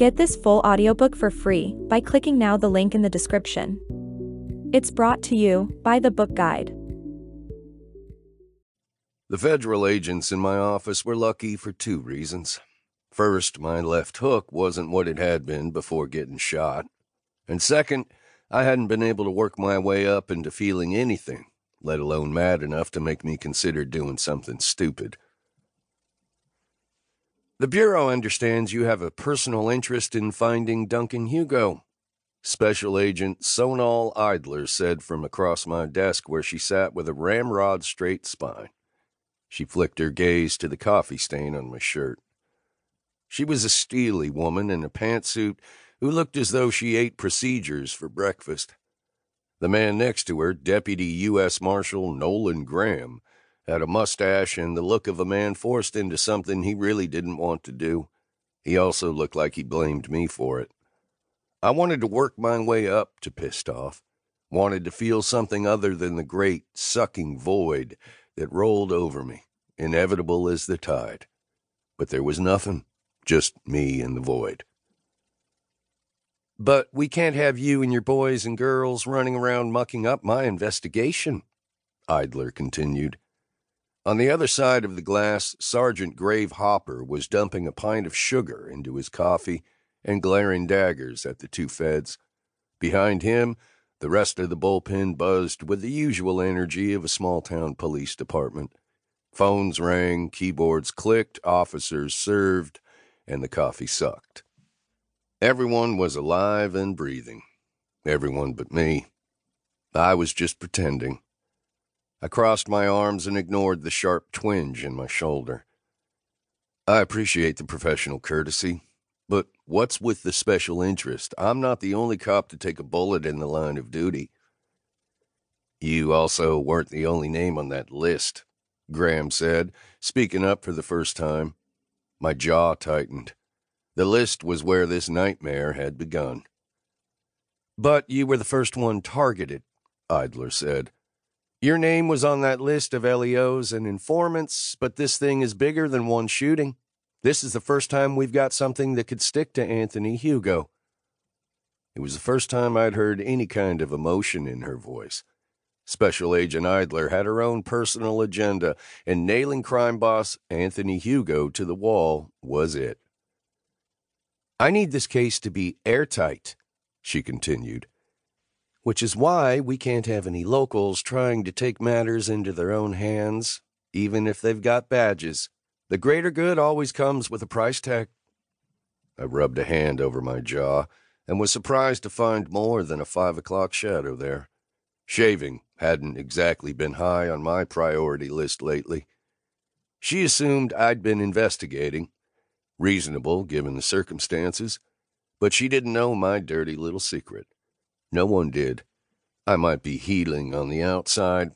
Get this full audiobook for free by clicking now the link in the description. It's brought to you by the Book Guide. The federal agents in my office were lucky for two reasons. First, my left hook wasn't what it had been before getting shot. And second, I hadn't been able to work my way up into feeling anything, let alone mad enough to make me consider doing something stupid. The Bureau understands you have a personal interest in finding Duncan Hugo. Special Agent Sonal Idler said from across my desk where she sat with a ramrod straight spine. She flicked her gaze to the coffee stain on my shirt. She was a steely woman in a pantsuit who looked as though she ate procedures for breakfast. The man next to her, Deputy U.S. Marshal Nolan Graham, had a mustache and the look of a man forced into something he really didn't want to do. He also looked like he blamed me for it. I wanted to work my way up to pissed off, wanted to feel something other than the great, sucking void that rolled over me, inevitable as the tide. But there was nothing, just me and the void. But we can't have you and your boys and girls running around mucking up my investigation, Idler continued. On the other side of the glass, Sergeant Grave Hopper was dumping a pint of sugar into his coffee and glaring daggers at the two feds. Behind him, the rest of the bullpen buzzed with the usual energy of a small town police department. Phones rang, keyboards clicked, officers served, and the coffee sucked. Everyone was alive and breathing. Everyone but me. I was just pretending. I crossed my arms and ignored the sharp twinge in my shoulder. I appreciate the professional courtesy, but what's with the special interest? I'm not the only cop to take a bullet in the line of duty. You also weren't the only name on that list, Graham said, speaking up for the first time. My jaw tightened. The list was where this nightmare had begun. But you were the first one targeted, Idler said. Your name was on that list of LEOs and informants, but this thing is bigger than one shooting. This is the first time we've got something that could stick to Anthony Hugo. It was the first time I'd heard any kind of emotion in her voice. Special Agent Idler had her own personal agenda, and nailing crime boss Anthony Hugo to the wall was it. I need this case to be airtight, she continued which is why we can't have any locals trying to take matters into their own hands, even if they've got badges. The greater good always comes with a price tag. I rubbed a hand over my jaw and was surprised to find more than a five o'clock shadow there. Shaving hadn't exactly been high on my priority list lately. She assumed I'd been investigating. Reasonable, given the circumstances, but she didn't know my dirty little secret. No one did. I might be healing on the outside.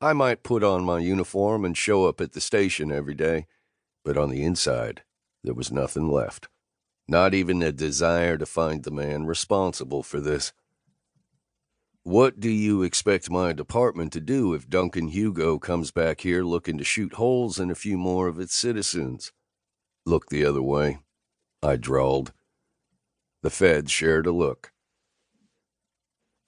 I might put on my uniform and show up at the station every day, but on the inside, there was nothing left. Not even a desire to find the man responsible for this. What do you expect my department to do if Duncan Hugo comes back here looking to shoot holes in a few more of its citizens? Look the other way, I drawled. The feds shared a look.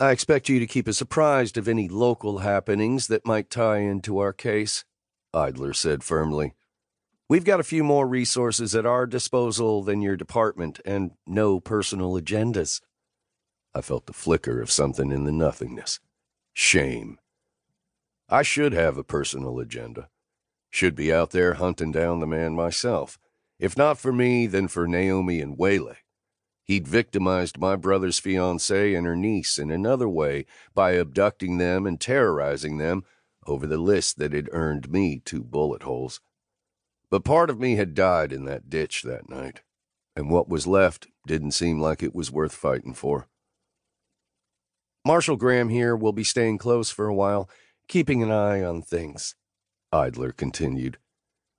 I expect you to keep us apprised of any local happenings that might tie into our case, Idler said firmly. We've got a few more resources at our disposal than your department, and no personal agendas. I felt the flicker of something in the nothingness. Shame. I should have a personal agenda. Should be out there hunting down the man myself. If not for me, then for Naomi and Waylay. He'd victimized my brother's fiancée and her niece in another way by abducting them and terrorizing them over the list that had earned me two bullet holes. But part of me had died in that ditch that night, and what was left didn't seem like it was worth fighting for. Marshal Graham here will be staying close for a while, keeping an eye on things, Idler continued.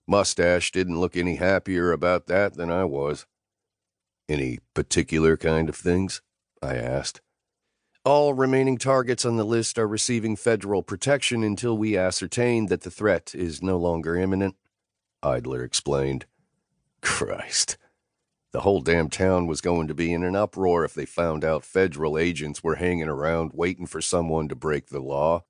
Mustache didn't look any happier about that than I was. Any particular kind of things? I asked. All remaining targets on the list are receiving federal protection until we ascertain that the threat is no longer imminent, Idler explained. Christ. The whole damn town was going to be in an uproar if they found out federal agents were hanging around waiting for someone to break the law.